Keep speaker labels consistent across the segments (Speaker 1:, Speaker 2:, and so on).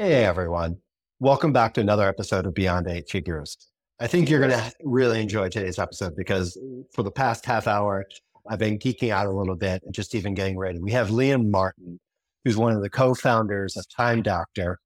Speaker 1: Hey everyone. Welcome back to another episode of Beyond Eight Figures. I think you're going to really enjoy today's episode because for the past half hour, I've been geeking out a little bit and just even getting ready. We have Liam Martin, who's one of the co founders of Time Doctor.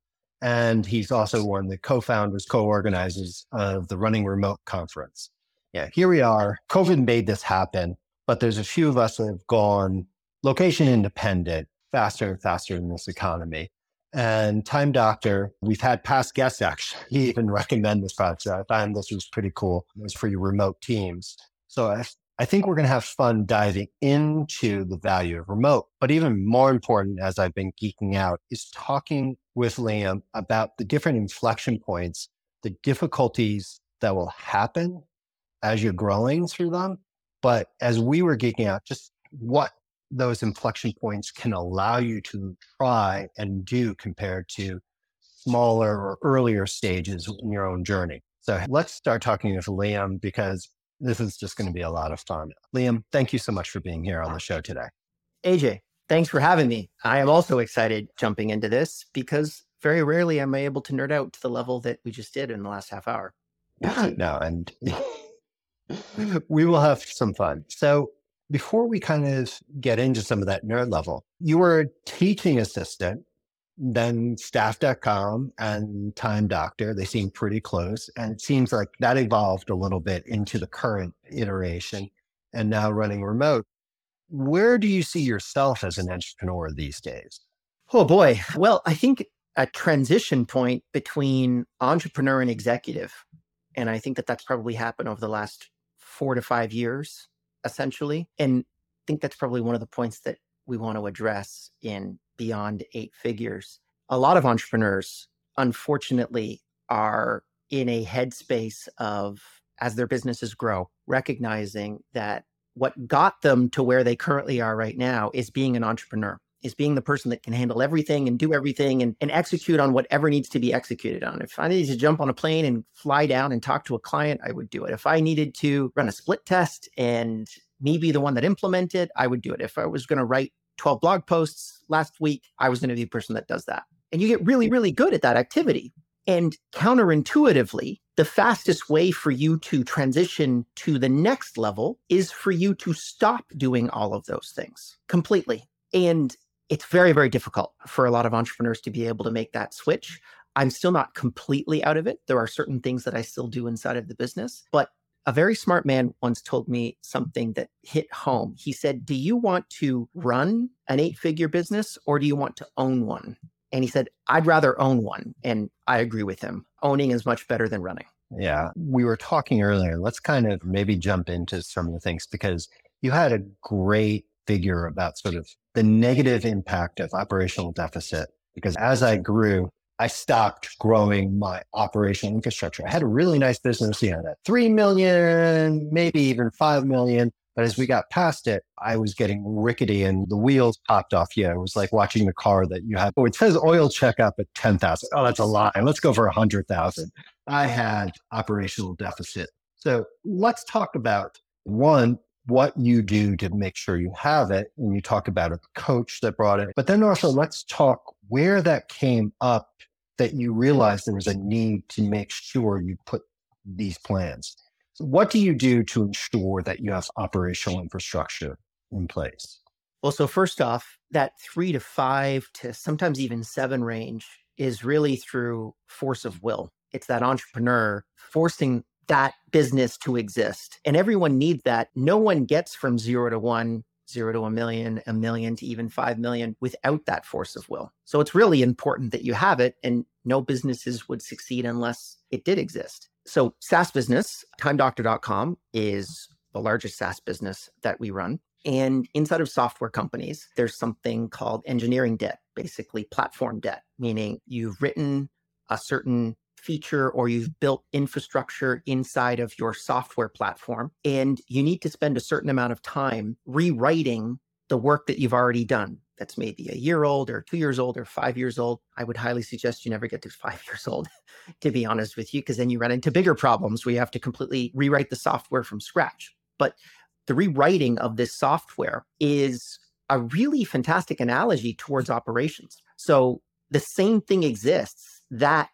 Speaker 1: And he's also one of the co founders, co organizers of the Running Remote Conference. Yeah, here we are. COVID made this happen, but there's a few of us that have gone location independent faster and faster in this economy. And Time Doctor, we've had past guests actually even recommend this product. So I found this was pretty cool. It was for your remote teams. So I, I think we're going to have fun diving into the value of remote. But even more important, as I've been geeking out, is talking with Liam about the different inflection points, the difficulties that will happen as you're growing through them. But as we were geeking out, just what those inflection points can allow you to try and do compared to smaller or earlier stages in your own journey. So let's start talking with Liam because this is just going to be a lot of fun. Liam, thank you so much for being here on the show today.
Speaker 2: AJ, thanks for having me. I am also excited jumping into this because very rarely am I able to nerd out to the level that we just did in the last half hour.
Speaker 1: no, and we will have some fun. So before we kind of get into some of that nerd level, you were a teaching assistant, then staff.com and Time Doctor. They seem pretty close. And it seems like that evolved a little bit into the current iteration and now running remote. Where do you see yourself as an entrepreneur these days?
Speaker 2: Oh boy. Well, I think a transition point between entrepreneur and executive. And I think that that's probably happened over the last four to five years essentially. And I think that's probably one of the points that we want to address in Beyond Eight Figures. A lot of entrepreneurs, unfortunately, are in a headspace of as their businesses grow, recognizing that what got them to where they currently are right now is being an entrepreneur is being the person that can handle everything and do everything and, and execute on whatever needs to be executed on. If I needed to jump on a plane and fly down and talk to a client, I would do it. If I needed to run a split test and me be the one that implement it, I would do it. If I was going to write 12 blog posts last week, I was going to be the person that does that. And you get really, really good at that activity. And counterintuitively, the fastest way for you to transition to the next level is for you to stop doing all of those things completely. And it's very, very difficult for a lot of entrepreneurs to be able to make that switch. I'm still not completely out of it. There are certain things that I still do inside of the business, but a very smart man once told me something that hit home. He said, Do you want to run an eight figure business or do you want to own one? And he said, I'd rather own one. And I agree with him. Owning is much better than running.
Speaker 1: Yeah. We were talking earlier. Let's kind of maybe jump into some of the things because you had a great figure about sort of the negative impact of operational deficit. Because as I grew, I stopped growing my operational infrastructure. I had a really nice business, you know, 3 million, maybe even 5 million. But as we got past it, I was getting rickety and the wheels popped off. Yeah, it was like watching the car that you have. Oh, it says oil checkup at 10,000. Oh, that's a lie. Let's go for 100,000. I had operational deficit. So let's talk about one, what you do to make sure you have it. And you talk about a coach that brought it. But then also, let's talk where that came up that you realized there was a need to make sure you put these plans. So what do you do to ensure that you have operational infrastructure in place?
Speaker 2: Well, so first off, that three to five to sometimes even seven range is really through force of will. It's that entrepreneur forcing that business to exist. And everyone needs that. No one gets from zero to one, zero to a million, a million to even 5 million without that force of will. So it's really important that you have it. And no businesses would succeed unless it did exist. So, SaaS business, timedoctor.com is the largest SaaS business that we run. And inside of software companies, there's something called engineering debt, basically platform debt, meaning you've written a certain feature or you've built infrastructure inside of your software platform and you need to spend a certain amount of time rewriting the work that you've already done that's maybe a year old or two years old or five years old, I would highly suggest you never get to five years old, to be honest with you, because then you run into bigger problems where you have to completely rewrite the software from scratch. But the rewriting of this software is a really fantastic analogy towards operations. So the same thing exists that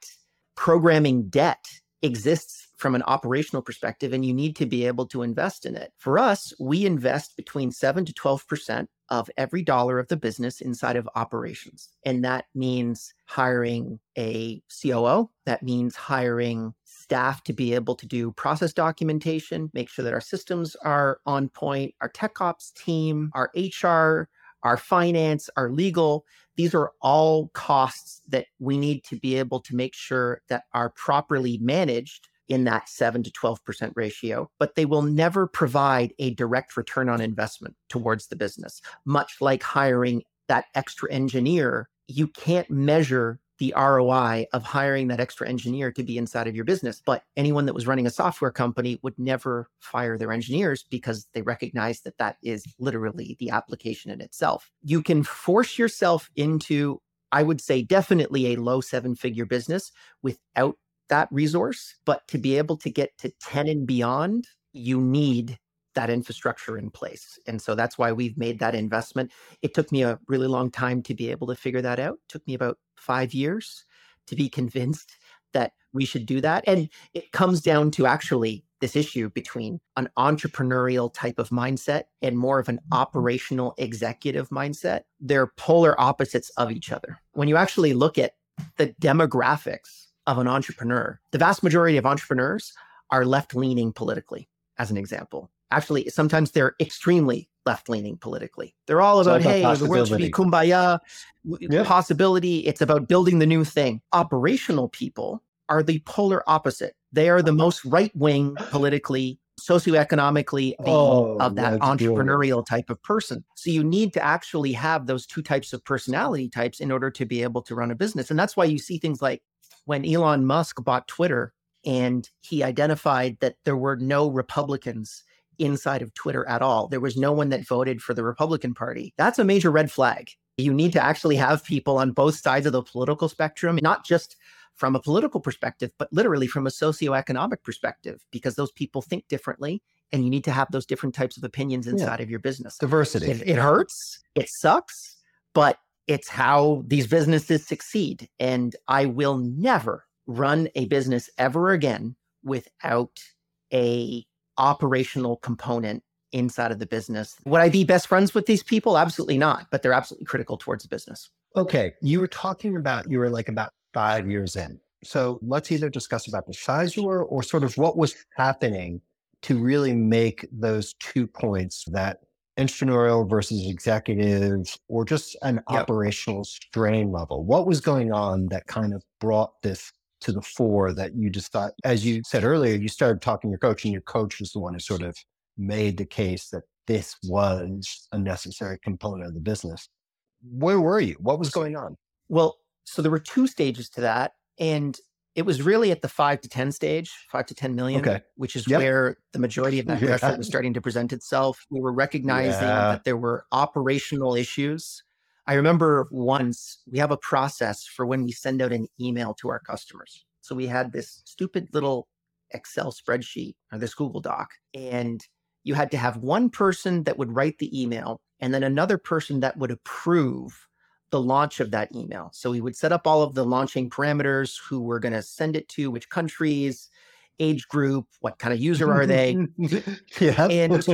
Speaker 2: programming debt exists from an operational perspective and you need to be able to invest in it. For us, we invest between 7 to 12% of every dollar of the business inside of operations. And that means hiring a COO, that means hiring staff to be able to do process documentation, make sure that our systems are on point, our tech ops team, our HR, our finance, our legal, these are all costs that we need to be able to make sure that are properly managed in that 7 to 12% ratio, but they will never provide a direct return on investment towards the business. Much like hiring that extra engineer, you can't measure the ROI of hiring that extra engineer to be inside of your business. But anyone that was running a software company would never fire their engineers because they recognize that that is literally the application in itself. You can force yourself into, I would say, definitely a low seven figure business without that resource. But to be able to get to 10 and beyond, you need that infrastructure in place. And so that's why we've made that investment. It took me a really long time to be able to figure that out. It took me about five years to be convinced that we should do that. And it comes down to actually this issue between an entrepreneurial type of mindset and more of an operational executive mindset. They're polar opposites of each other. When you actually look at the demographics of an entrepreneur, the vast majority of entrepreneurs are left leaning politically, as an example. Actually, sometimes they're extremely left leaning politically. They're all about, hey, the world should be kumbaya, yep. possibility. It's about building the new thing. Operational people are the polar opposite. They are the most right wing politically, socioeconomically oh, of that entrepreneurial type of person. So you need to actually have those two types of personality types in order to be able to run a business. And that's why you see things like when Elon Musk bought Twitter and he identified that there were no Republicans inside of Twitter at all. There was no one that voted for the Republican Party. That's a major red flag. You need to actually have people on both sides of the political spectrum, not just from a political perspective, but literally from a socioeconomic perspective, because those people think differently and you need to have those different types of opinions inside yeah. of your business.
Speaker 1: Diversity.
Speaker 2: It, it hurts, it sucks, but it's how these businesses succeed. And I will never run a business ever again without a operational component inside of the business. Would I be best friends with these people? Absolutely not, but they're absolutely critical towards the business.
Speaker 1: Okay. You were talking about, you were like about five years in. So let's either discuss about the size you were or sort of what was happening to really make those two points that entrepreneurial versus executive or just an yep. operational strain level. What was going on that kind of brought this to the fore that you just thought, as you said earlier, you started talking to your coach, and your coach was the one who sort of made the case that this was a necessary component of the business. Where were you? What was going on?
Speaker 2: Well, so there were two stages to that. And it was really at the five to 10 stage, five to 10 million, okay. which is yep. where the majority of that pressure was starting to present itself. We were recognizing yeah. that there were operational issues I remember once we have a process for when we send out an email to our customers. So we had this stupid little Excel spreadsheet or this Google Doc, and you had to have one person that would write the email and then another person that would approve the launch of that email. So we would set up all of the launching parameters, who we're going to send it to, which countries, age group, what kind of user are they? yeah. And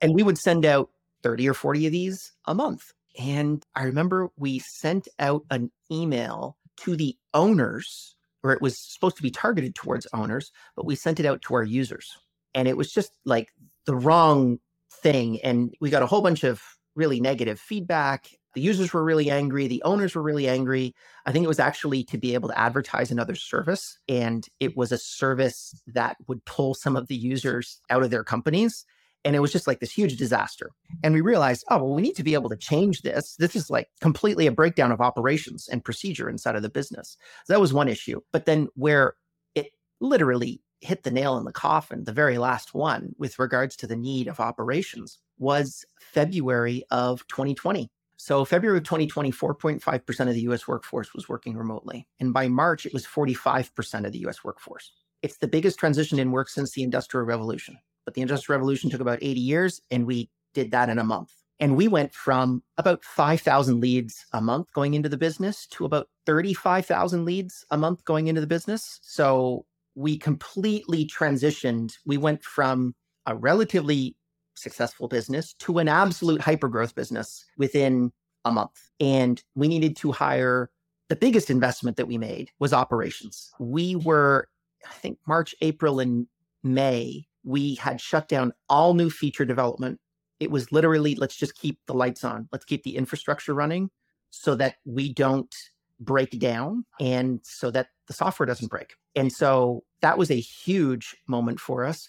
Speaker 2: and we would send out 30 or 40 of these a month. And I remember we sent out an email to the owners, or it was supposed to be targeted towards owners, but we sent it out to our users. And it was just like the wrong thing. And we got a whole bunch of really negative feedback. The users were really angry. The owners were really angry. I think it was actually to be able to advertise another service. And it was a service that would pull some of the users out of their companies And it was just like this huge disaster. And we realized, oh, well, we need to be able to change this. This is like completely a breakdown of operations and procedure inside of the business. So that was one issue. But then where it literally hit the nail in the coffin, the very last one with regards to the need of operations was February of 2020. So, February of 2020, 4.5% of the US workforce was working remotely. And by March, it was 45% of the US workforce. It's the biggest transition in work since the Industrial Revolution. But the Industrial Revolution took about 80 years, and we did that in a month. And we went from about 5,000 leads a month going into the business to about 35,000 leads a month going into the business. So we completely transitioned. We went from a relatively successful business to an absolute hypergrowth business within a month. And we needed to hire the biggest investment that we made was operations. We were, I think, March, April, and May, we had shut down all new feature development. It was literally, let's just keep the lights on, let's keep the infrastructure running so that we don't break down and so that the software doesn't break. And so that was a huge moment for us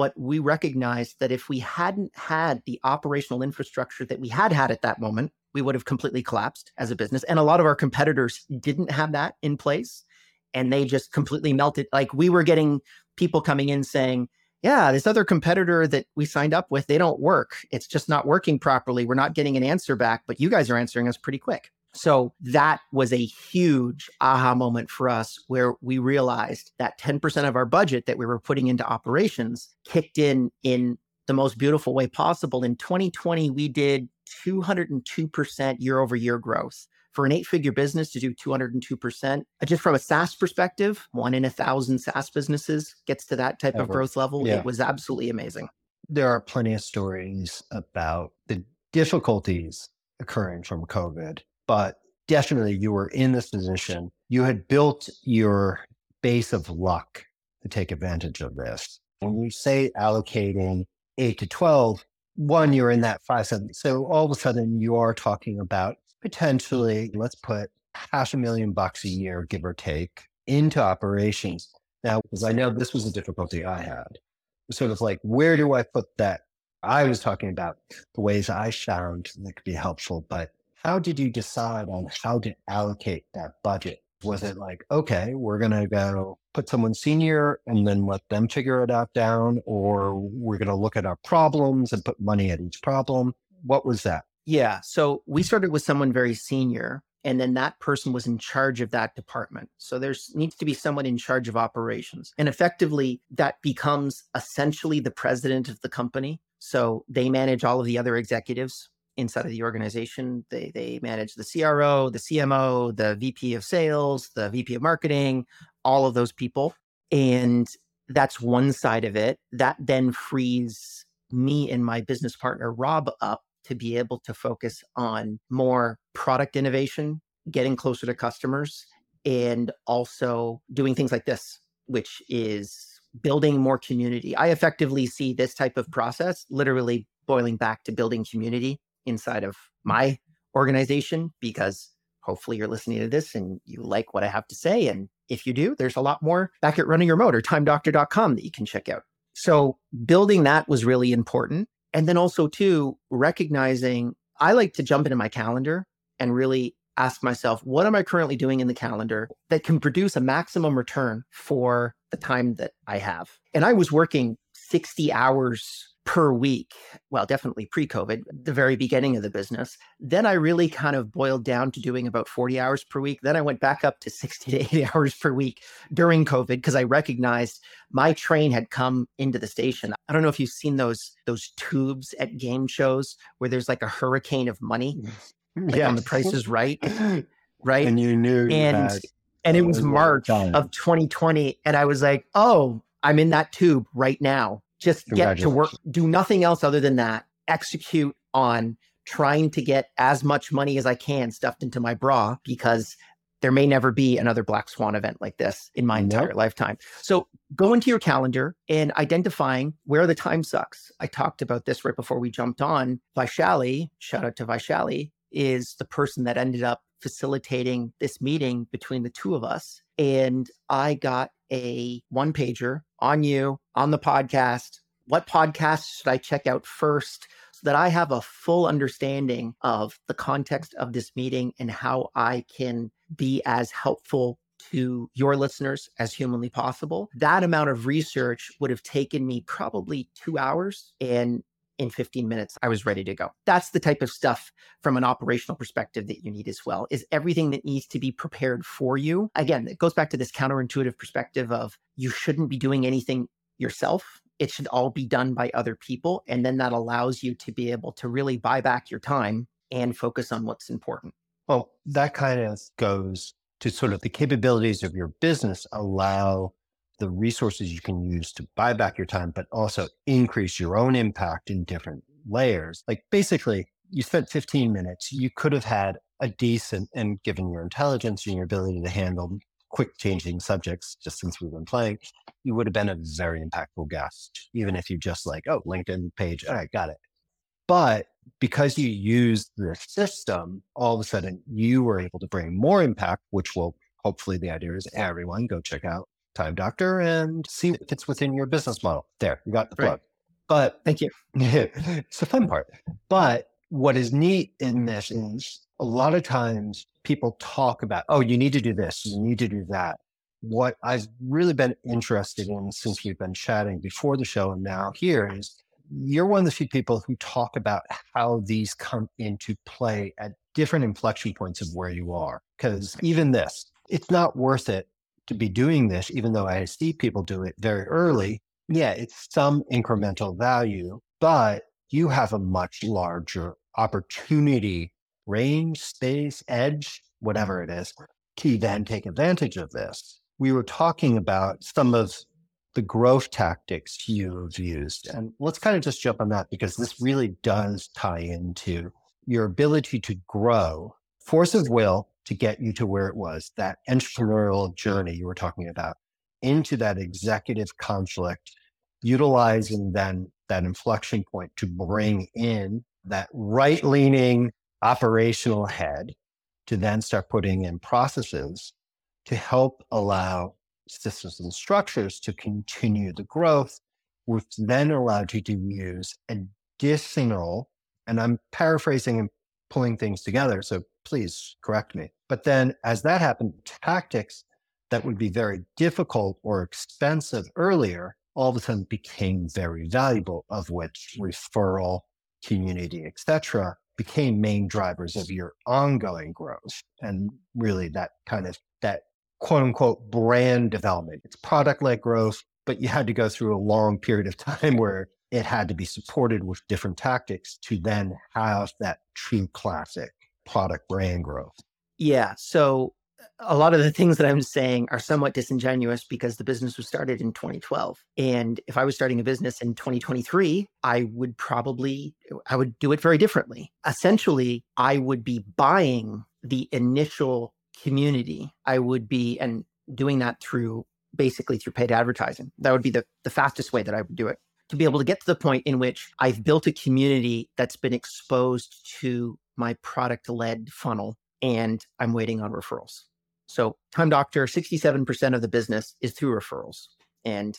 Speaker 2: but we recognized that if we hadn't had the operational infrastructure that we had had at that moment, we would have completely collapsed as a business. And a lot of our competitors didn't have that in place and they just completely melted. Like we were getting people coming in saying, yeah, this other competitor that we signed up with, they don't work. It's just not working properly. We're not getting an answer back, but you guys are answering us pretty quick. So that was a huge aha moment for us where we realized that 10% of our budget that we were putting into operations kicked in in the most beautiful way possible. In 2020, we did 202% year over year growth. For an eight figure business to do 202%, uh, just from a SaaS perspective, one in a thousand SaaS businesses gets to that type Ever. of growth level. Yeah. It was absolutely amazing.
Speaker 1: There are plenty of stories about the difficulties occurring from COVID but definitely you were in this position. You had built your base of luck to take advantage of this. When you say allocating eight to 12, one, you're in that five, seven. So all of a sudden you are talking about potentially, let's put half a million bucks a year, give or take, into operations. Now, because I know this was a difficulty I had, sort of like, where do I put that? I was talking about the ways I found that could be helpful, but how did you decide on how to allocate that budget? Was it like, okay, we're going to go put someone senior and then let them figure it out down, or we're going to look at our problems and put money at each problem? What was that?
Speaker 2: Yeah. So we started with someone very senior, and then that person was in charge of that department. So there needs to be someone in charge of operations. And effectively, that becomes essentially the president of the company. So they manage all of the other executives inside of the organization. They they manage the CRO, the CMO, the VP of sales, the VP of marketing, all of those people. And that's one side of it. That then frees me and my business partner Rob up to be able to focus on more product innovation, getting closer to customers, and also doing things like this, which is building more community. I effectively see this type of process literally boiling back to building community inside of my organization because hopefully you're listening to this and you like what I have to say. And if you do, there's a lot more back at Running Remote, timedoctor.com that you can check out. So building that was really important. And then also too, recognizing I like to jump into my calendar and really ask myself, what am I currently doing in the calendar that can produce a maximum return for the time that I have? And I was working 60 hours per week. Well, definitely pre COVID, the very beginning of the business. Then I really kind of boiled down to doing about 40 hours per week. Then I went back up to 60 to 80 hours per week during COVID because I recognized my train had come into the station. I don't know if you've seen those those tubes at game shows where there's like a hurricane of money. Like yeah. on the price is right. Right.
Speaker 1: And you knew
Speaker 2: and
Speaker 1: you
Speaker 2: and it was March of 2020. And I was like, oh, I'm in that tube right now just get to work, do nothing else other than that, execute on trying to get as much money as I can stuffed into my bra because there may never be another black swan event like this in my entire nope. lifetime. So go into your calendar and identifying where the time sucks. I talked about this right before we jumped on. Vaishali, shout out to Vaishali, is the person that ended up facilitating this meeting between the two of us. And I got a one pager on you, on the podcast, what podcasts should I check out first so that I have a full understanding of the context of this meeting and how I can be as helpful to your listeners as humanly possible. That amount of research would have taken me probably two hours. And in 15 minutes, I was ready to go. That's the type of stuff from an operational perspective that you need as well, is everything that needs to be prepared for you. Again, it goes back to this counterintuitive perspective of you shouldn't be doing anything yourself. It should all be done by other people. And then that allows you to be able to really buy back your time and focus on what's important.
Speaker 1: Well, that kind of goes to sort of the capabilities of your business allow the resources you can use to buy back your time, but also increase your own impact in different layers. Like basically, you spent 15 minutes, you could have had a decent, and given your intelligence and your ability to handle quick changing subjects, just since we've been playing, you would have been a very impactful guest, even if you just like, oh, LinkedIn page, all right, got it. But because you used the system, all of a sudden you were able to bring more impact, which will hopefully the idea is everyone go check out Time Doctor and see if it's within your business model. There, you got the plug. Right. But
Speaker 2: thank you.
Speaker 1: it's the fun part. But what is neat in this is a lot of times people talk about, oh, you need to do this, you need to do that. What I've really been interested in since we've been chatting before the show and now here is you're one of the few people who talk about how these come into play at different inflection points of where you are. Because even this, it's not worth it to be doing this, even though I see people do it very early. Yeah, it's some incremental value, but you have a much larger opportunity, range, space, edge, whatever it is, to then take advantage of this. We were talking about some of the growth tactics you've used. And let's kind of just jump on that because this really does tie into your ability to grow, force of will to get you to where it was, that entrepreneurial journey you were talking about, into that executive conflict, utilizing then that inflection point to bring in that right leaning operational head to then start putting in processes to help allow systems and structures to continue the growth, which then allowed you to use additional, and I'm paraphrasing and pulling things together, so please correct me. But then as that happened, tactics that would be very difficult or expensive earlier all of a sudden became very valuable, of which referral, community, etc., became main drivers of your ongoing growth. And really that kind of that quote unquote brand development. It's product led growth, but you had to go through a long period of time where it had to be supported with different tactics to then have that true classic product brand growth.
Speaker 2: Yeah. So a lot of the things that I'm saying are somewhat disingenuous because the business was started in 2012. And if I was starting a business in 2023, I would probably I would do it very differently. Essentially, I would be buying the initial community, I would be and doing that through basically through paid advertising. That would be the, the fastest way that I would do it. To be able to get to the point in which I've built a community that's been exposed to my product led funnel and I'm waiting on referrals. So, Time Doctor, 67% of the business is through referrals. And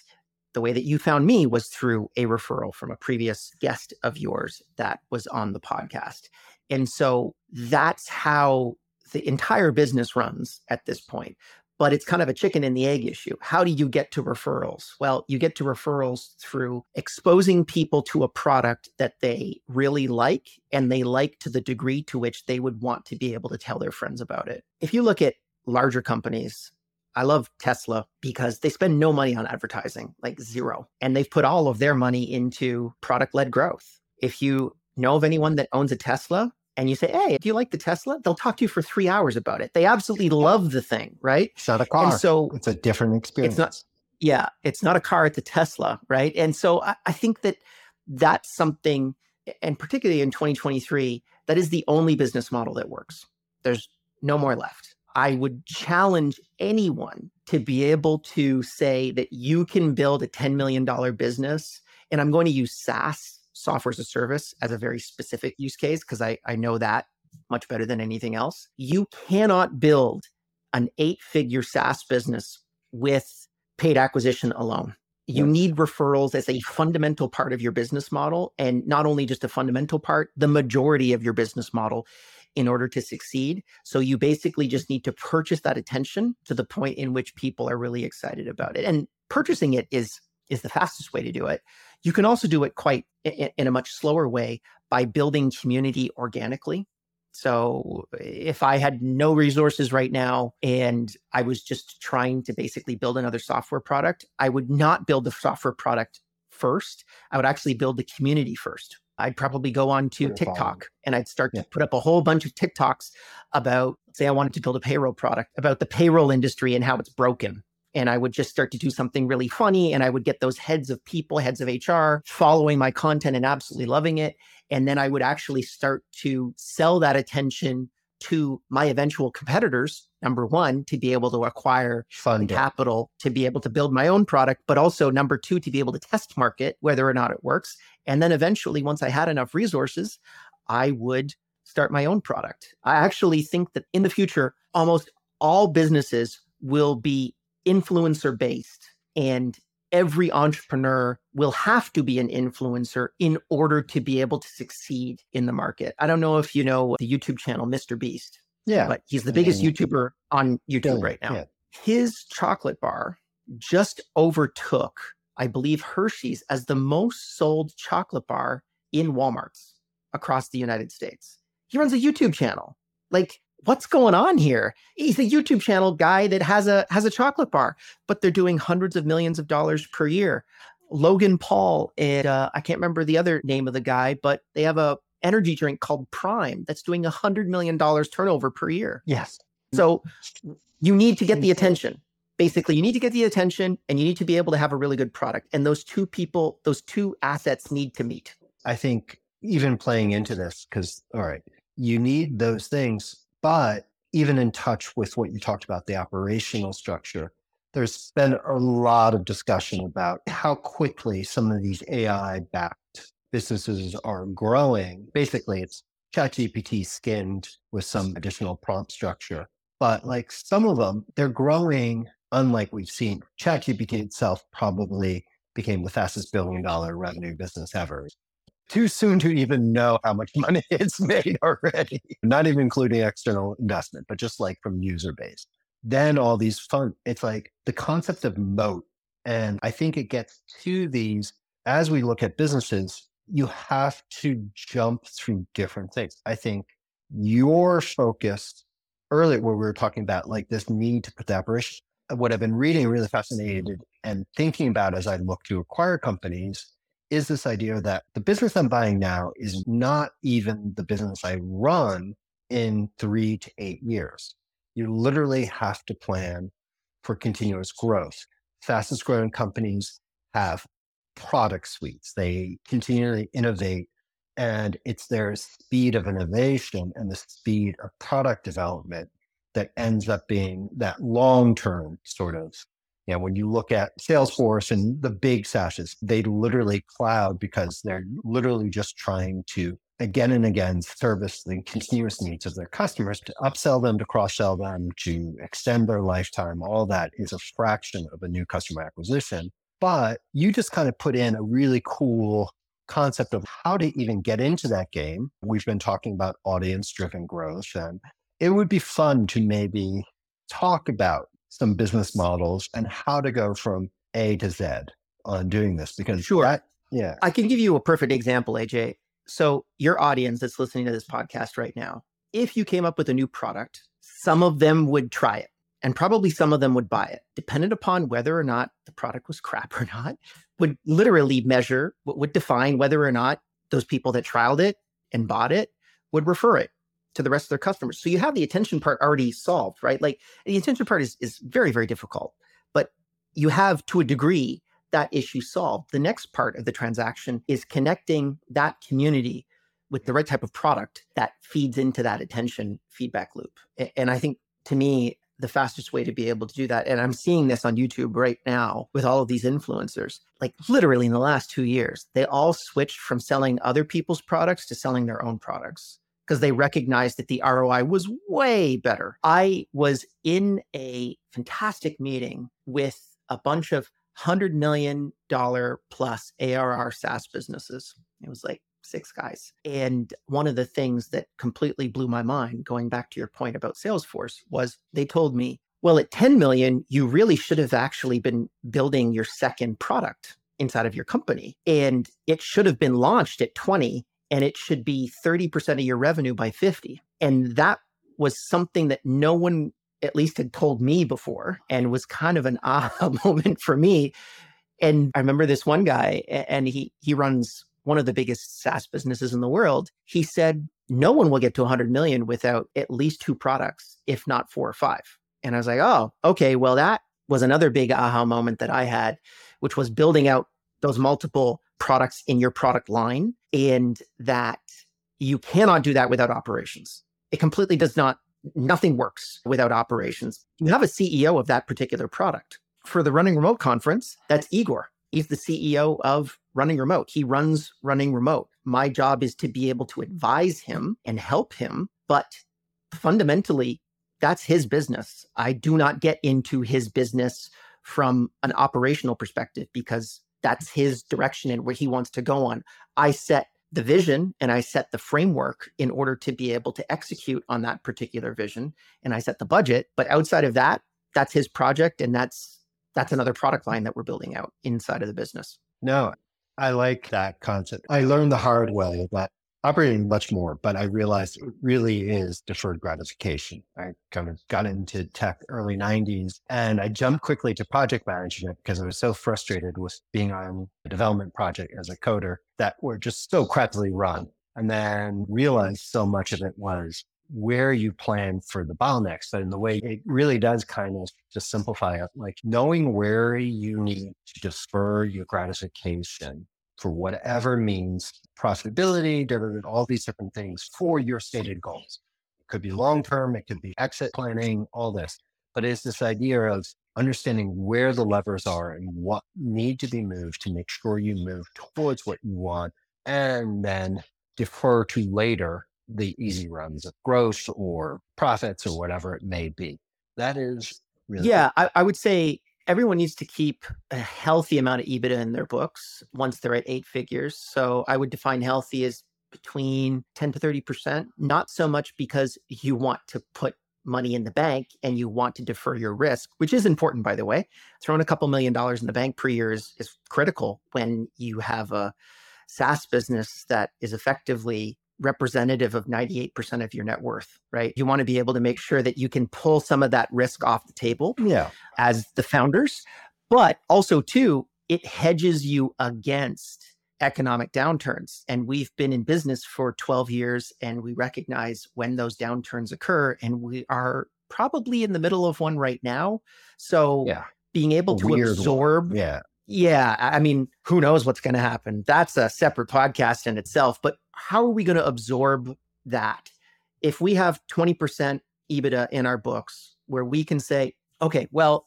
Speaker 2: the way that you found me was through a referral from a previous guest of yours that was on the podcast. And so that's how the entire business runs at this point. But it's kind of a chicken and the egg issue. How do you get to referrals? Well, you get to referrals through exposing people to a product that they really like and they like to the degree to which they would want to be able to tell their friends about it. If you look at larger companies, I love Tesla because they spend no money on advertising, like zero. And they've put all of their money into product led growth. If you know of anyone that owns a Tesla, and you say, Hey, do you like the Tesla? They'll talk to you for three hours about it. They absolutely love the thing, right?
Speaker 1: It's not a car. And so it's a different experience.
Speaker 2: It's not, yeah, it's not a car, it's a Tesla, right? And so I, I think that that's something, and particularly in 2023, that is the only business model that works. There's no more left. I would challenge anyone to be able to say that you can build a $10 million business. And I'm going to use SaaS software as a service as a very specific use case because I, I know that much better than anything else. You cannot build an eight figure SaaS business with paid acquisition alone. You need referrals as a fundamental part of your business model. And not only just a fundamental part, the majority of your business model in order to succeed. So you basically just need to purchase that attention to the point in which people are really excited about it. And purchasing it is is the fastest way to do it. You can also do it quite in, a much slower way by building community organically. So if I had no resources right now and I was just trying to basically build another software product, I would not build the software product first. I would actually build the community first. I'd probably go on to TikTok and I'd start yeah. to put up a whole bunch of TikToks about, say, I wanted to build a payroll product about the payroll industry and how it's broken. And I would just start to do something really funny. And I would get those heads of people, heads of HR, following my content and absolutely loving it. And then I would actually start to sell that attention to my eventual competitors number one to be able to acquire Fund capital to be able to build my own product but also number two to be able to test market whether or not it works and then eventually once i had enough resources i would start my own product i actually think that in the future almost all businesses will be influencer based and every entrepreneur will have to be an influencer in order to be able to succeed in the market. I don't know if you know the YouTube channel Mr. Beast.
Speaker 1: Yeah.
Speaker 2: But he's the biggest YouTuber on YouTube right now. Yeah. His chocolate bar just overtook, I believe, Hershey's as the most sold chocolate bar in Walmarts across the United States. He runs a YouTube channel. Like what's going on here? He's a YouTube channel guy that has a has a chocolate bar, but they're doing hundreds of millions of dollars per year. Logan Paul and uh, I can't remember the other name of the guy, but they have a energy drink called Prime that's doing a hundred million dollars turnover per year.
Speaker 1: Yes.
Speaker 2: So you need to get the attention. Basically, you need to get the attention and you need to be able to have a really good product. And those two people, those two assets need to meet.
Speaker 1: I think even playing into this, because all right, you need those things but even in touch with what you talked about, the operational structure, there's been a lot of discussion about how quickly some of these AI backed businesses are growing. Basically, it's ChatGPT skinned with some additional prompt structure. But like some of them, they're growing unlike we've seen. ChatGPT itself probably became the fastest billion dollar revenue business ever too soon to even know how much money it's made already, not even including external investment, but just like from user base. Then all these fun, it's like the concept of moat. And I think it gets to these as we look at businesses, you have to jump through different things. I think your focus earlier, where we were talking about like this need to put the operation, what I've been reading really fascinated and thinking about as I look to acquire companies is this idea that the business I'm buying now is not even the business I run in three to eight years. You literally have to plan for continuous growth. Fastest growing companies have product suites, they continually innovate, and it's their speed of innovation and the speed of product development that ends up being that long term sort of you know, when you look at Salesforce and the big SaaSes, they literally cloud because they're literally just trying to again and again service the continuous needs of their customers to upsell them, to cross sell them, to extend their lifetime. All that is a fraction of a new customer acquisition. But you just kind of put in a really cool concept of how to even get into that game. We've been talking about audience driven growth, and it would be fun to maybe talk about some business models and how to go from A to Z on doing this because
Speaker 2: sure.
Speaker 1: That, yeah.
Speaker 2: I can give you a perfect example, AJ. So, your audience that's listening to this podcast right now, if you came up with a new product, some of them would try it and probably some of them would buy it, dependent upon whether or not the product was crap or not, would literally measure, would define whether or not those people that trialed it and bought it would refer it to the rest of their customers. So you have the attention part already solved, right? Like the attention part is is very very difficult, but you have to a degree that issue solved. The next part of the transaction is connecting that community with the right type of product that feeds into that attention feedback loop. And I think to me the fastest way to be able to do that and I'm seeing this on YouTube right now with all of these influencers. Like literally in the last 2 years, they all switched from selling other people's products to selling their own products because they recognized that the ROI was way better. I was in a fantastic meeting with a bunch of $100 million plus ARR SaaS businesses. It was like six guys. And one of the things that completely blew my mind, going back to your point about Salesforce, was they told me, well, at 10 million, you really should have actually been building your second product inside of your company. And it should have been launched at 20 and it should be 30% of your revenue by 50. And that was something that no one at least had told me before and was kind of an aha moment for me. And I remember this one guy and he he runs one of the biggest SaaS businesses in the world. He said no one will get to 100 million without at least two products, if not four or five. And I was like, "Oh, okay, well that was another big aha moment that I had, which was building out those multiple products in your product line and that you cannot do that without operations. It completely does not nothing works without operations. You have a CEO of that particular product. For the Running Remote conference, that's Igor. He's the CEO of Running Remote. He runs Running Remote. My job is to be able to advise him and help him, but fundamentally, that's his business. I do not get into his business from an operational perspective because that's his direction and where he wants to go on. I set the vision and I set the framework in order to be able to execute on that particular vision and I set the budget. But outside of that, that's his project and that's that's another product line that we're building out inside of the business.
Speaker 1: No, I like that concept. I learned the hard way that operating much more, but I realized it really is deferred gratification. I kind of got into tech early 90s and I jumped quickly to project management because I was so frustrated with being on a development project as a coder that were just so crappily run. And then realized so much of it was where you plan for the bottlenecks. And in the way it really does kind of just simplify it, like knowing where you need to defer your gratification for whatever means profitability, all these different things for your stated goals. It could be long term, it could be exit planning, all this. But it's this idea of understanding where the levers are and what need to be moved to make sure you move towards what you want and then defer to later the easy runs of growth or profits or whatever it may be. That is really
Speaker 2: Yeah, I, I would say everyone needs to keep a healthy amount of EBITDA in their books once they're at eight figures. So I would define healthy as between 10 to 30%, not so much because you want to put money in the bank and you want to defer your risk, which is important, by the way. Throwing a couple million dollars in the bank per year is, is critical when you have a SaaS business that is effectively representative of 98% of your net worth, right? You want to be able to make sure that you can pull some of that risk off the table
Speaker 1: yeah.
Speaker 2: as the founders, but also too, it hedges you against economic downturns. And we've been in business for 12 years and we recognize when those downturns occur and we are probably in the middle of one right now. So
Speaker 1: yeah.
Speaker 2: being able to Weird absorb
Speaker 1: one. yeah
Speaker 2: yeah, I mean, who knows what's going to happen? That's a separate podcast in itself. But how are we going to absorb that? If we have 20% EBITDA in our books where we can say, okay, well,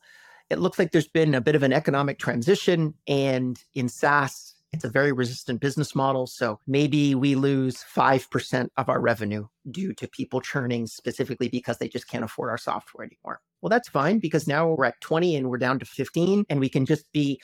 Speaker 2: it looks like there's been a bit of an economic transition. And in SaaS, it's a very resistant business model. So maybe we lose 5% of our revenue due to people churning specifically because they just can't afford our software anymore. Well, that's fine because now we're at 20 and we're down to 15 and we can just be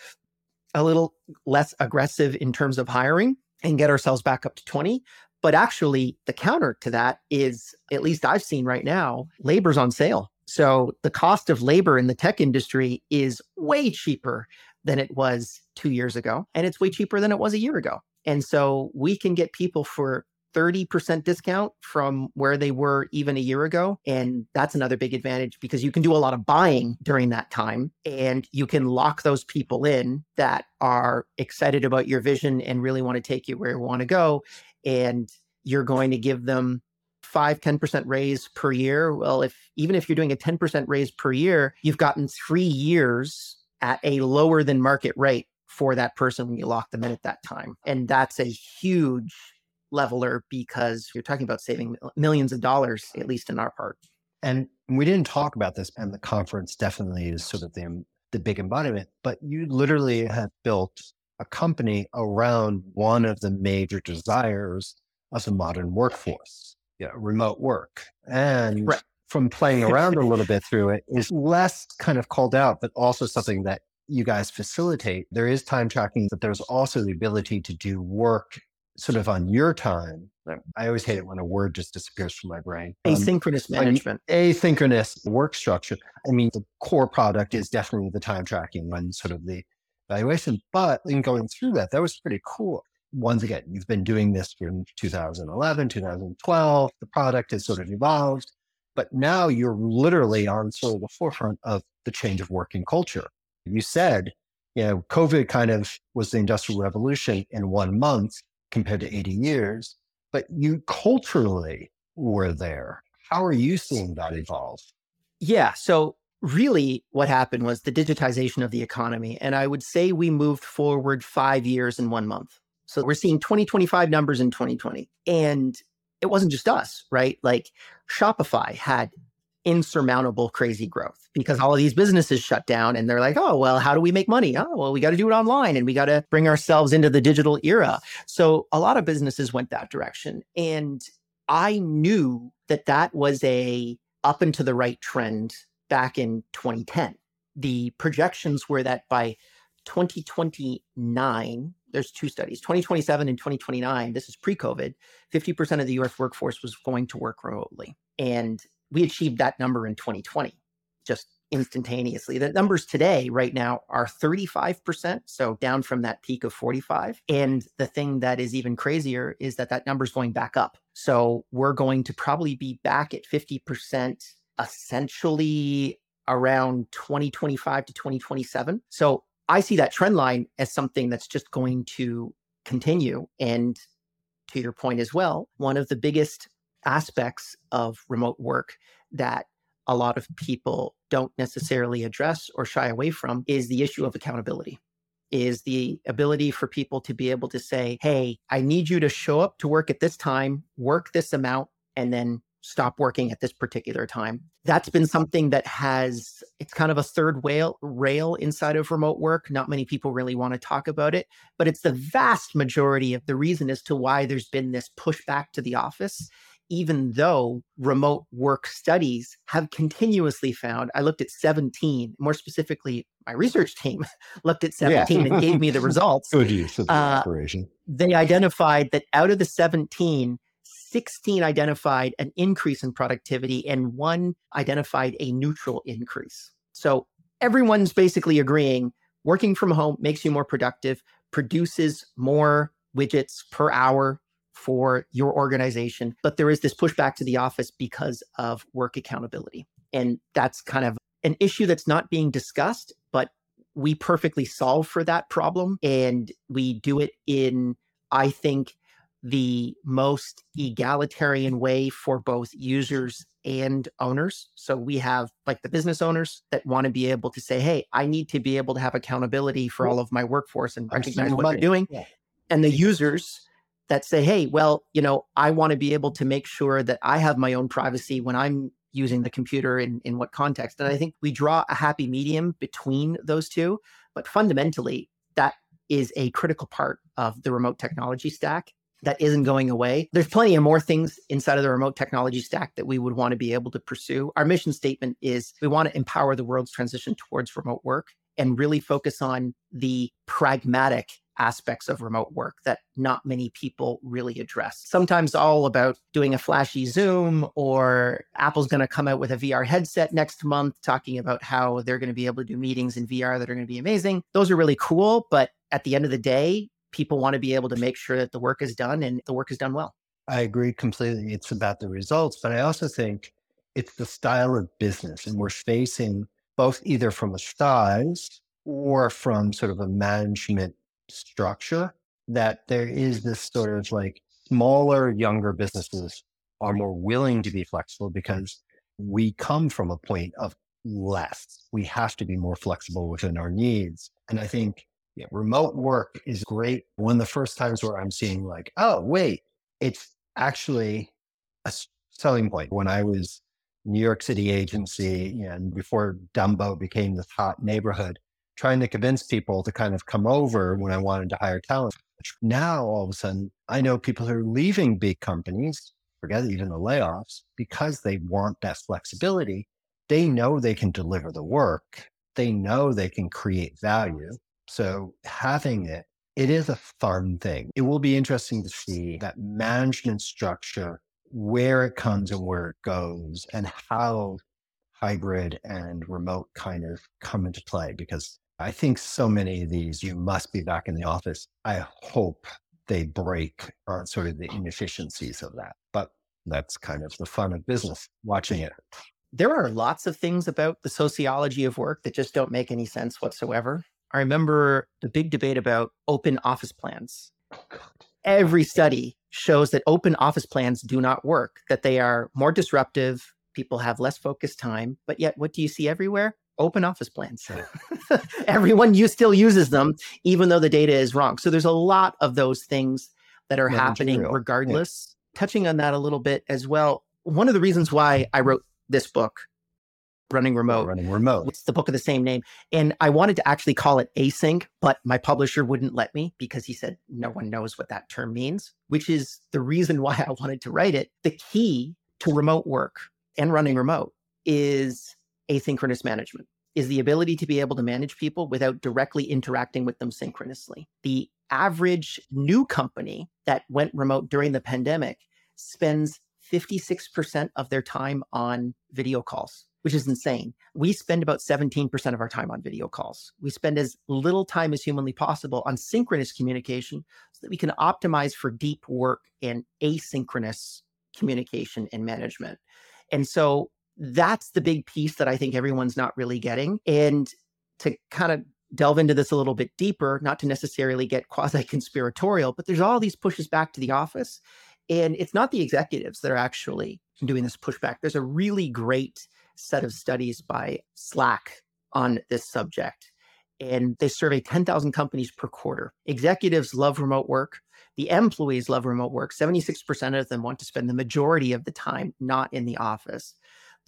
Speaker 2: a little less aggressive in terms of hiring and get ourselves back up to 20. But actually, the counter to that is, at least I've seen right now, labor's on sale. So the cost of labor in the tech industry is way cheaper than it was two years ago. And it's way cheaper than it was a year ago. And so we can get people for 30% discount from where they were even a year ago. And that's another big advantage because you can do a lot of buying during that time and you can lock those people in that are excited about your vision and really want to take you where you want to go. And you're going to give them five, 10% raise per year. Well, if even if you're doing a 10% raise per year, you've gotten three years at a lower than market rate for that person when you lock them in at that time. And that's a huge leveler because you're talking about saving millions of dollars, at least in our part.
Speaker 1: And we didn't talk about this, and the conference definitely is sort of the, um, the big embodiment, but you literally have built a company around one of the major desires of the modern workforce, you know, remote work. And right. from playing around a little bit through it is less kind of called out, but also something that you guys facilitate, there is time tracking, but there's also the ability to do work sort of on your time. I always hate it when a word just disappears from my brain.
Speaker 2: Um, asynchronous management.
Speaker 1: Asynchronous work structure. I mean, the core product is definitely the time tracking and sort of the evaluation. But in going through that, that was pretty cool. Once again, you've been doing this from 2011, 2012. The product has sort of evolved, but now you're literally on sort of the forefront of the change of working culture. You said, you know, COVID kind of was the industrial revolution in one month compared to 80 years, but you culturally were there. How are you seeing that evolve?
Speaker 2: Yeah. So, really, what happened was the digitization of the economy. And I would say we moved forward five years in one month. So, we're seeing 2025 numbers in 2020. And it wasn't just us, right? Like Shopify had insurmountable crazy growth because all of these businesses shut down and they're like, oh, well, how do we make money? Oh, well, we got to do it online and we got to bring ourselves into the digital era. So a lot of businesses went that direction. And I knew that that was a up and to the right trend back in 2010. The projections were that by 2029, there's two studies 2027 and 2029 this is pre-covid 50% of the us workforce was going to work remotely and we achieved that number in 2020 just instantaneously. The numbers today right now are 35% so down from that peak of 45 and the thing that is even crazier is that that number is going back up. So we're going to probably be back at 50% essentially around 2025 to 2027 so I see that trend line as something that's just going to continue. And to your point as well, one of the biggest aspects of remote work that a lot of people don't necessarily address or shy away from is the issue of accountability is the ability for people to be able to say, Hey, I need you to show up to work at this time, work this amount, and then stop working at this particular time. That's been something that has it's kind of a third whale rail inside of remote work. Not many people really want to talk about it, but it's the vast majority of the reason as to why there's been this pushback to the office even though remote work studies have continuously found, I looked at 17, more specifically, my research team looked at 17 yeah. and gave me the results.
Speaker 1: Good use of the uh, operation.
Speaker 2: They identified that out of the 17, 16 identified an increase in productivity and one identified a neutral increase. So everyone's basically agreeing working from home makes you more productive, produces more widgets per hour for your organization. But there is this pushback to the office because of work accountability. And that's kind of an issue that's not being discussed, but we perfectly solve for that problem. And we do it in, I think, the most egalitarian way for both users and owners. So we have like the business owners that want to be able to say, hey, I need to be able to have accountability for all of my workforce and recognize what they're doing. Yeah. And the users that say, hey, well, you know, I want to be able to make sure that I have my own privacy when I'm using the computer in, in what context. And I think we draw a happy medium between those two. But fundamentally, that is a critical part of the remote technology stack that isn't going away. There's plenty of more things inside of the remote technology stack that we would want to be able to pursue. Our mission statement is we want to empower the world's transition towards remote work and really focus on the pragmatic aspects of remote work that not many people really address. Sometimes all about doing a flashy Zoom or Apple's going to come out with a VR headset next month talking about how they're going to be able to do meetings in VR that are going to be amazing. Those are really cool, but at the end of the day, people want to be able to make sure that the work is done and the work is done well.
Speaker 1: I agree completely. It's about the results, but I also think it's the style of business. And we're facing both either from a size or from sort of a management structure that there mm-hmm. is this sort of like smaller, younger businesses are more willing to be flexible because we come from a point of less. We have to be more flexible within our needs. And I think yeah, remote work is great. One of the first times where I'm seeing like, oh, wait, it's actually a selling point. When I was New York City agency and before Dumbo became this hot neighborhood, trying to convince people to kind of come over when I wanted to hire talent. Now, all of a sudden, I know people who are leaving big companies, forget even the layoffs, because they want that flexibility. They know they can deliver the work they know they can create value. So having it, it is a fun thing. It will be interesting to see that management structure, where it comes and where it goes, and how hybrid and remote kind of come into play. Because I think so many of these, you must be back in the office. I hope they break on sort of the inefficiencies of that. But that's kind of the fun of business, watching it.
Speaker 2: There are lots of things about the sociology of work that just don't make any sense whatsoever. I remember the big debate about open office plans. Every study shows that open office plans do not work, that they are more disruptive, people have less focused time. But yet, what do you see everywhere? Open office plans. Everyone you still uses them, even though the data is wrong. So there's a lot of those things that are happening regardless. Yeah. Touching on that a little bit as well. One of the reasons why I wrote this book, Running Remote.
Speaker 1: Running Remote.
Speaker 2: It's the book of the same name. And I wanted to actually call it async, but my publisher wouldn't let me because he said no one knows what that term means, which is the reason why I wanted to write it. The key to remote work and running remote is asynchronous management is the ability to be able to manage people without directly interacting with them synchronously. The average new company that went remote during the pandemic spends 56% of their time on video calls, which is insane. We spend about 17% of our time on video calls. We spend as little time as humanly possible on synchronous communication so that we can optimize for deep work and asynchronous communication and management. And so that's the big piece that I think everyone's not really getting. And to kind of delve into this a little bit deeper, not to necessarily get quasi conspiratorial, but there's all these pushes back to the office. And it's not the executives that are actually doing this pushback. There's a really great set of studies by Slack on this subject. And they survey 10,000 companies per quarter. Executives love remote work. The employees love remote work. 76% of them want to spend the majority of the time not in the office.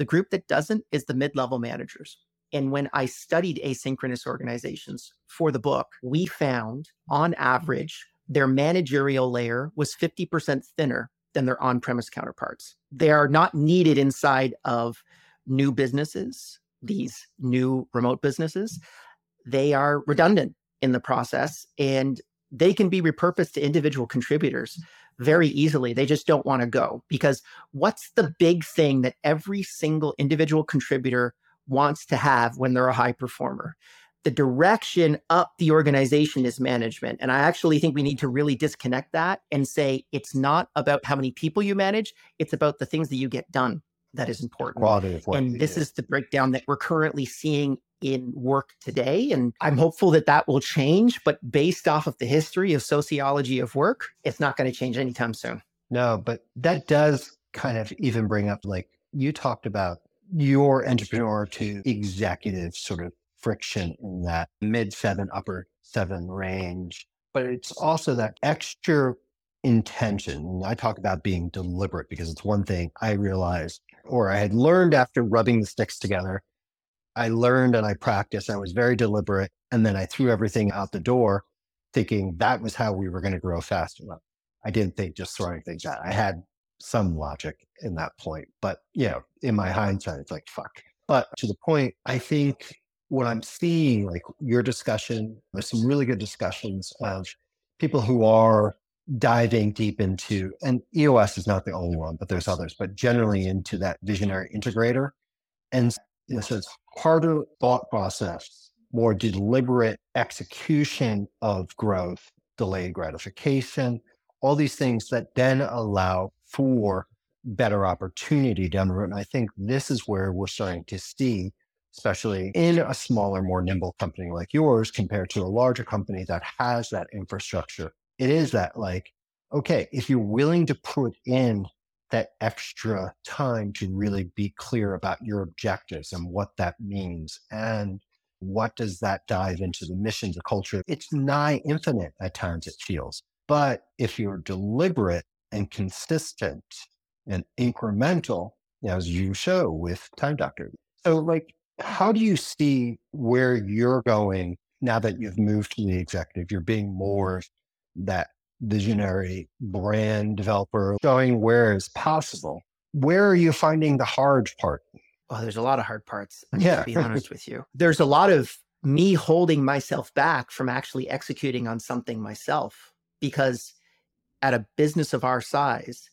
Speaker 2: The group that doesn't is the mid level managers. And when I studied asynchronous organizations for the book, we found on average their managerial layer was 50% thinner than their on premise counterparts. They are not needed inside of new businesses, these new remote businesses. They are redundant in the process and they can be repurposed to individual contributors very easily. They just don't want to go because what's the big thing that every single individual contributor wants to have when they're a high performer? the direction up the organization is management. And I actually think we need to really disconnect that and say it's not about how many people you manage, it's about the things that you get done that is important.
Speaker 1: Quality of work.
Speaker 2: And this is the breakdown that we're currently seeing in work today. And I'm hopeful that that will change. But based off of the history of sociology of work, it's not going to change anytime soon.
Speaker 1: No, but that does kind of even bring up like you talked about your entrepreneur to executive sort of friction in that mid seven, upper seven range. But it's also that extra intention. And I talk about being deliberate because it's one thing I realized, or I had learned after rubbing the sticks together. I learned and I practiced. I was very deliberate. And then I threw everything out the door thinking that was how we were going to grow faster. I didn't think just throwing things out. I had some logic in that point. But, you know, in my hindsight, it's like, fuck. But to the point, I think what I'm seeing, like your discussion, there's some really good discussions of people who are diving deep into, and EOS is not the only one, but there's others, but generally into that visionary integrator. And this is harder thought process, more deliberate execution of growth, delayed gratification, all these things that then allow for better opportunity down the road. And I think this is where we're starting to see especially in a smaller, more nimble company like yours compared to a larger company that has that infrastructure. It is that like, okay, if you're willing to put in that extra time to really be clear about your objectives and what that means and what does that dive into the mission, the culture, it's nigh infinite at times it feels. But if you're deliberate and consistent and incremental, as you show with Time Doctor. So like how do you see where you're going now that you've moved to the executive? You're being more that mm-hmm. visionary brand developer, showing where is possible. Where are you finding the hard part?
Speaker 2: Oh, there's a lot of hard parts.
Speaker 1: Uh, yeah.
Speaker 2: To be honest with you, there's a lot of me holding myself back from actually executing on something myself because at a business of our size,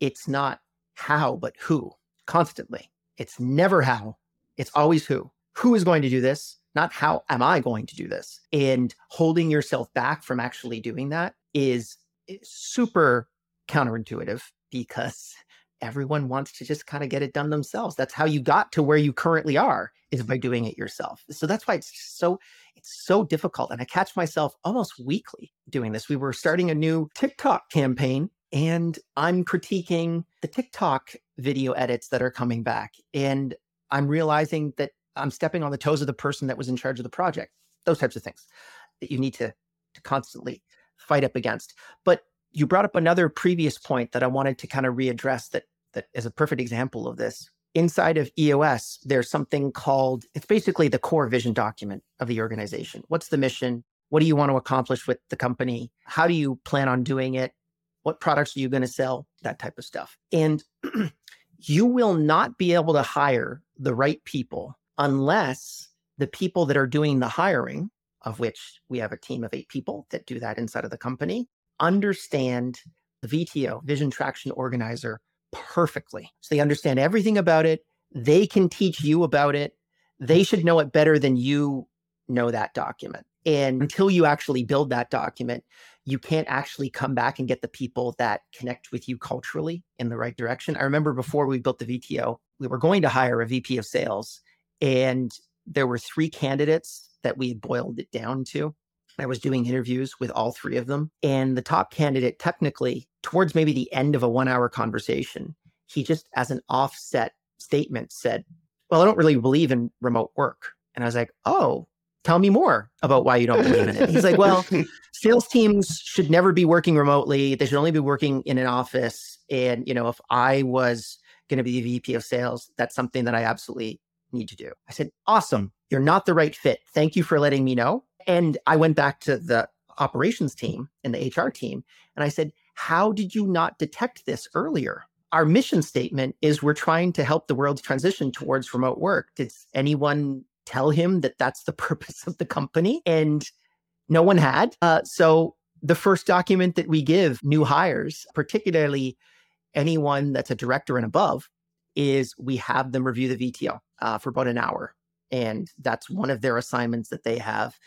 Speaker 2: it's not how, but who constantly. It's never how, it's always who. Who is going to do this? Not how am I going to do this? And holding yourself back from actually doing that is eh, super counterintuitive because everyone wants to just kind of get it done themselves. That's how you got to where you currently are is by doing it yourself. So that's why it's so it's so difficult and I catch myself almost weekly doing this. We were starting a new TikTok campaign and I'm critiquing the TikTok video edits that are coming back and I'm realizing that I'm stepping on the toes of the person that was in charge of the project. Those types of things that you need to to constantly fight up against. But you brought up another previous point that I wanted to kind of readdress that that is a perfect example of this. Inside of EOS, there's something called it's basically the core vision document of the organization. What's the mission? What do you want to accomplish with the company? How do you plan on doing it? What products are you going to sell? That type of stuff. And you will not be able to hire the right people unless the people that are doing the hiring, of which we have a team of eight people that do that inside of the company, understand the VTO, Vision Traction Organizer, perfectly. So they understand everything about it. They can teach you about it. They should know it better than you know that document. And mm. until you actually build that document, you can't actually come back and get the people that connect with you culturally in the right direction. I remember before we built the VTO, we were going to hire a VP of sales, and there were three candidates that we had boiled it down to. I was doing interviews with all three of them. And the top candidate, technically, towards maybe the end of a one hour conversation, he just, as an offset statement, said, Well, I don't really believe in remote work. And I was like, Oh, tell me more about why you don't believe in it. He's like, Well, sales teams should never be working remotely. They should only be working in an office. And, you know, if I was going to be the VP of sales, that's something that I absolutely need to do. I said, Awesome. You're not the right fit. Thank you for letting me know. And I went back to the operations team and the HR team and I said, How did you not detect this earlier? Our mission statement is we're trying to help the world transition towards remote work. Did anyone tell him that that's the purpose of the company? And no one had. Uh, so the first document that we give new hires, particularly anyone that's a director and above, is we have them review the VTO uh, for about an hour. And that's one of their assignments that they have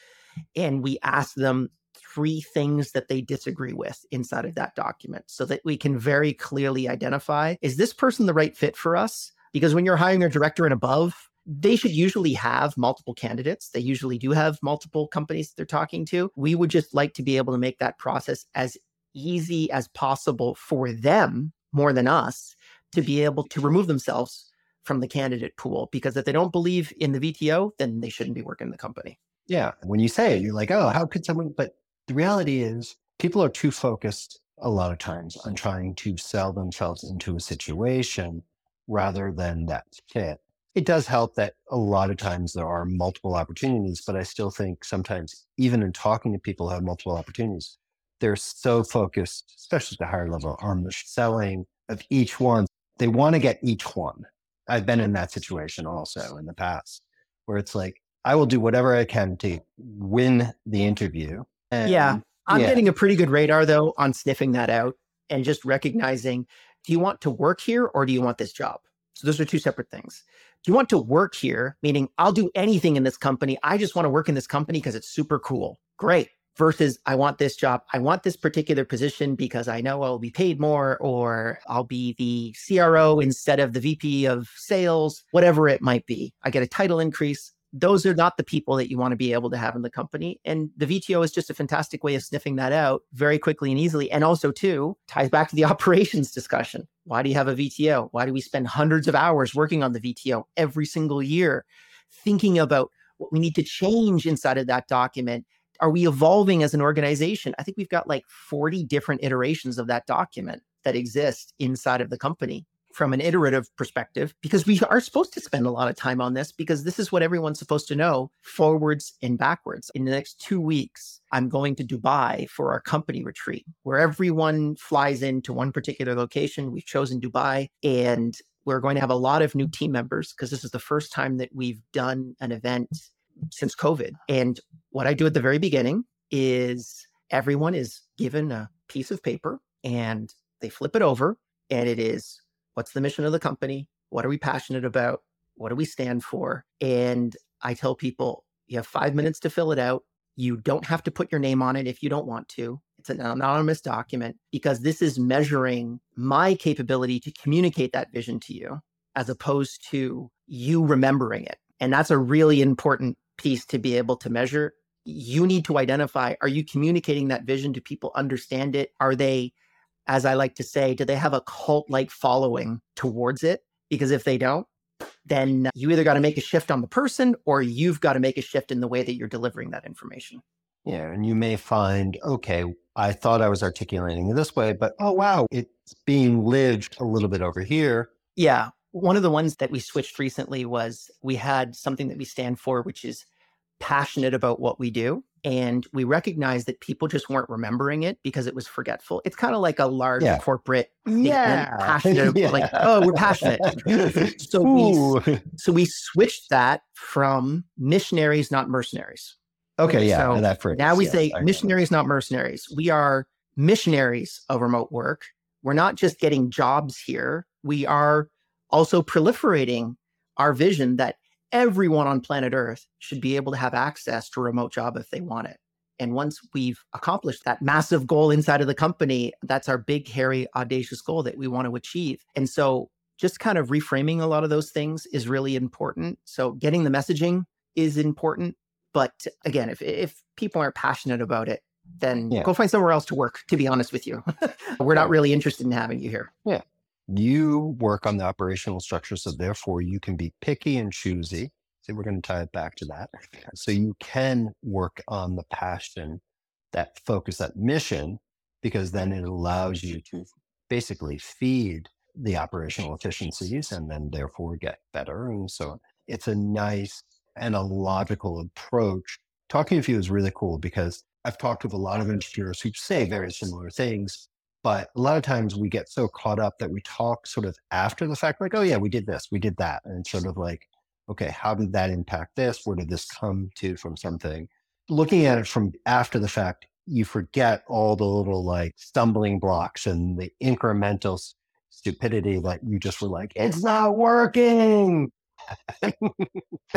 Speaker 2: and we ask them three things that they disagree with inside of that document so that we can very clearly identify is this person the right fit for us? Because when you're hiring a director and above, they should usually have multiple candidates. They usually do have multiple companies they're talking to. We would just like to be able to make that process as easy as possible for them more than us to be able to remove themselves from the candidate pool because if they don't believe in the VTO, then they shouldn't be working the company.
Speaker 1: Yeah. When you say it, you're like, oh, how could someone? But the reality is, people are too focused a lot of times on trying to sell themselves into a situation rather than that fit. It does help that a lot of times there are multiple opportunities, but I still think sometimes, even in talking to people who have multiple opportunities, they're so focused, especially at the higher level, on the selling of each one. They want to get each one. I've been in that situation also in the past where it's like, I will do whatever I can to win the interview.
Speaker 2: And, yeah. I'm yeah. getting a pretty good radar though on sniffing that out and just recognizing do you want to work here or do you want this job? So those are two separate things. Do you want to work here, meaning I'll do anything in this company? I just want to work in this company because it's super cool. Great. Versus I want this job. I want this particular position because I know I'll be paid more or I'll be the CRO instead of the VP of sales, whatever it might be. I get a title increase those are not the people that you want to be able to have in the company. And the VTO is just a fantastic way of sniffing that out very quickly and easily. And also, too, ties back to the operations discussion. Why do you have a VTO? Why do we spend hundreds of hours working on the VTO every single year, thinking about what we need to change inside of that document? Are we evolving as an organization? I think we've got like 40 different iterations of that document that exist inside of the company from an iterative perspective because we are supposed to spend a lot of time on this because this is what everyone's supposed to know forwards and backwards. In the next two weeks, I'm going to Dubai for our company retreat where everyone flies into one particular location. We've chosen Dubai and we're going to have a lot of new team members because this is the first time that we've done an event since COVID. And what I do at the very beginning is everyone is given a piece of paper and they flip it over and it is what's the mission of the company? What are we passionate about? What do we stand for? And I tell people you have five minutes to fill it out. You don't have to put your name on it if you don't want to. It's an anonymous document because this is measuring my capability to communicate that vision to you as opposed to you remembering it. And that's a really important piece to be able to measure. You need to identify are you communicating that vision? Do people understand it? Are they, as I like to say, do they have a cult like following towards it? Because if they don't, then you either got to make a shift on the person or you've got to make a shift in the way that you're delivering that information.
Speaker 1: Yeah. And you may find, okay, I thought I was articulating it this way, but oh, wow, it's being lived a little bit over here.
Speaker 2: Yeah. One of the ones that we switched recently was we had something that we stand for, which is passionate about what we do. And we recognized that people just weren't remembering it because it was forgetful. It's kind of like a large yeah. corporate
Speaker 1: yeah.
Speaker 2: passionate, yeah. like, oh, we're passionate. so we so we switched that from missionaries, not mercenaries.
Speaker 1: Okay, yeah. So that phrase,
Speaker 2: now we
Speaker 1: yes,
Speaker 2: say missionaries, not mercenaries. We are missionaries of remote work. We're not just getting jobs here. We are also proliferating our vision that everyone on planet Earth should be able to have access to a remote job if they want it. And once we've accomplished that massive goal inside of the company, that's our big, hairy, audacious goal that we want to achieve. And so just kind of reframing a lot of those things is really important. So getting the messaging is important. But again, if if people aren't passionate about it, then yeah. go find somewhere else to work. To be honest with you, we're not really interested in having you here.
Speaker 1: Yeah, you work on the operational structure, so therefore you can be picky and choosy. So we're going to tie it back to that. So you can work on the passion, that focus, that mission, because then it allows you to basically feed the operational efficiencies and then therefore get better. And so it's a nice and a logical approach. Talking with you is really cool because I've talked with a lot of engineers who say very similar things, but a lot of times we get so caught up that we talk sort of after the fact, like, oh, yeah, we did this, we did that. And sort of like, okay, how did that impact this? Where did this come to from something? Looking at it from after the fact, you forget all the little like stumbling blocks and the incremental stupidity that you just were like, it's not working.
Speaker 2: I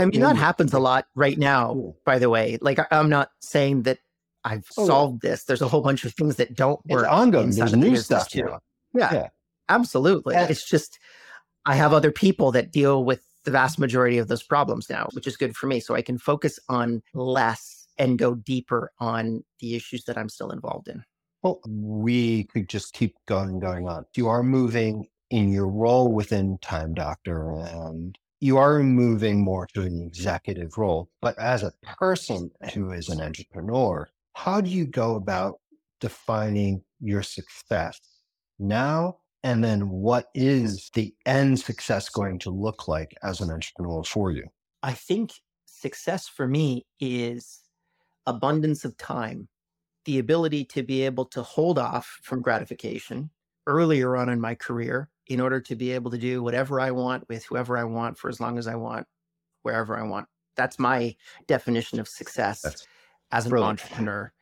Speaker 2: mean, that happens a lot right now, by the way. Like, I'm not saying that I've oh, solved this. There's a whole bunch of things that don't work.
Speaker 1: It's ongoing. There's new stuff
Speaker 2: too. Yeah, yeah, absolutely. Yeah. It's just, I have other people that deal with the vast majority of those problems now, which is good for me. So I can focus on less and go deeper on the issues that I'm still involved in.
Speaker 1: Well, we could just keep going going on. You are moving in your role within Time Doctor and you are moving more to an executive role. But as a person who is an entrepreneur, how do you go about defining your success now? And then what is the end success going to look like as an entrepreneur for you?
Speaker 2: I think success for me is abundance of time, the ability to be able to hold off from gratification earlier on in my career in order to be able to do whatever I want with whoever I want for as long as I want, wherever I want. That's my definition of success That's as an brilliant. entrepreneur.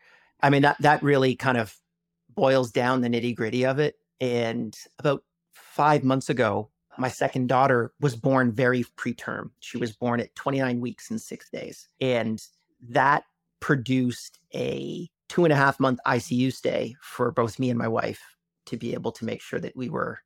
Speaker 2: I mean, that, that really kind of boils down the nitty gritty of it. And about five months ago, my second daughter was born very preterm. She was born at 29 weeks and six days. And that produced a two and a half month ICU stay for both me and my wife to be able to make sure that we were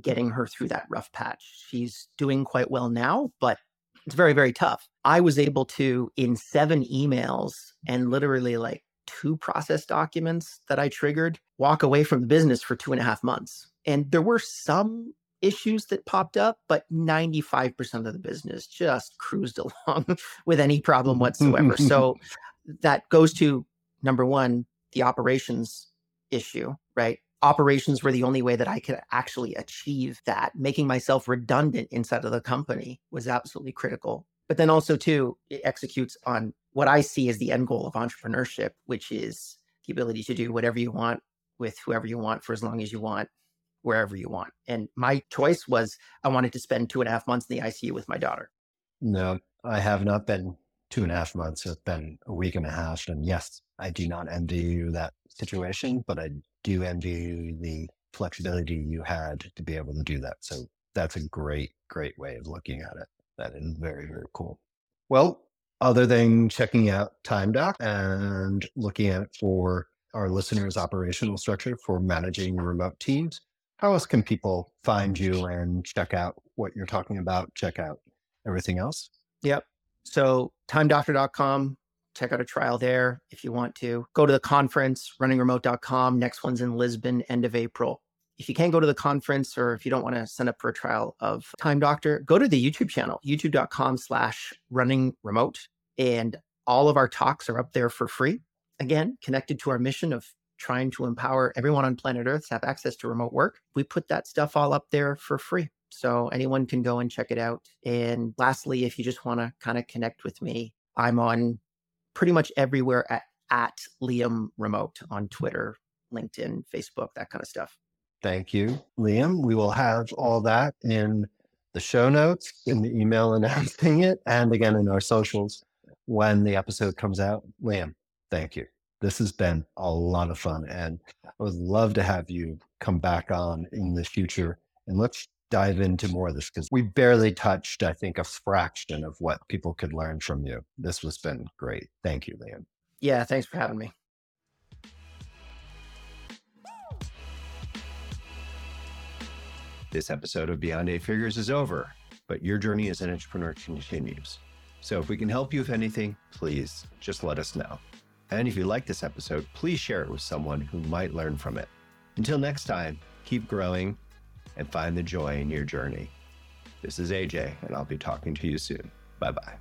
Speaker 2: getting her through that rough patch. She's doing quite well now, but it's very, very tough. I was able to, in seven emails and literally like two process documents that I triggered, walk away from the business for two and a half months. And there were some issues that popped up, but 95% of the business just cruised along with any problem whatsoever. so that goes to number one, the operations issue, right? Operations were the only way that I could actually achieve that. Making myself redundant inside of the company was absolutely critical. But then also, too, it executes on what I see as the end goal of entrepreneurship, which is the ability to do whatever you want with whoever you want for as long as you want, wherever you want. And my choice was I wanted to spend two and a half months in the ICU with my daughter.
Speaker 1: No, I have not been two and a half months. It's been a week and a half. And yes, I do not envy you that situation, but I do envy the flexibility you had to be able to do that. So that's a great, great way of looking at it. That is very, very cool. Well, other than checking out TimeDoc and looking at it for our listeners' operational structure for managing remote teams, how else can people find you and check out what you're talking about? Check out everything else?
Speaker 2: Yep. So timedoctor.com, check out a trial there if you want to. Go to the conference, runningremote.com. Next one's in Lisbon, end of April. If you can't go to the conference or if you don't want to sign up for a trial of Time Doctor, go to the YouTube channel, youtube.com slash running remote. And all of our talks are up there for free. Again, connected to our mission of trying to empower everyone on planet Earth to have access to remote work. We put that stuff all up there for free. So anyone can go and check it out. And lastly, if you just want to kind of connect with me, I'm on pretty much everywhere at, at Liam Remote on Twitter, LinkedIn, Facebook, that kind of stuff.
Speaker 1: Thank you, Liam. We will have all that in the show notes, in the email announcing it, and again in our socials when the episode comes out. Liam, thank you. This has been a lot of fun, and I would love to have you come back on in the future and let's dive into more of this because we barely touched, I think, a fraction of what people could learn from you. This has been great. Thank you, Liam.
Speaker 2: Yeah, thanks for having me.
Speaker 1: This episode of Beyond Eight Figures is over, but your journey as an entrepreneur continues. So if we can help you with anything, please just let us know. And if you like this episode, please share it with someone who might learn from it. Until next time, keep growing and find the joy in your journey. This is AJ, and I'll be talking to you soon. Bye bye.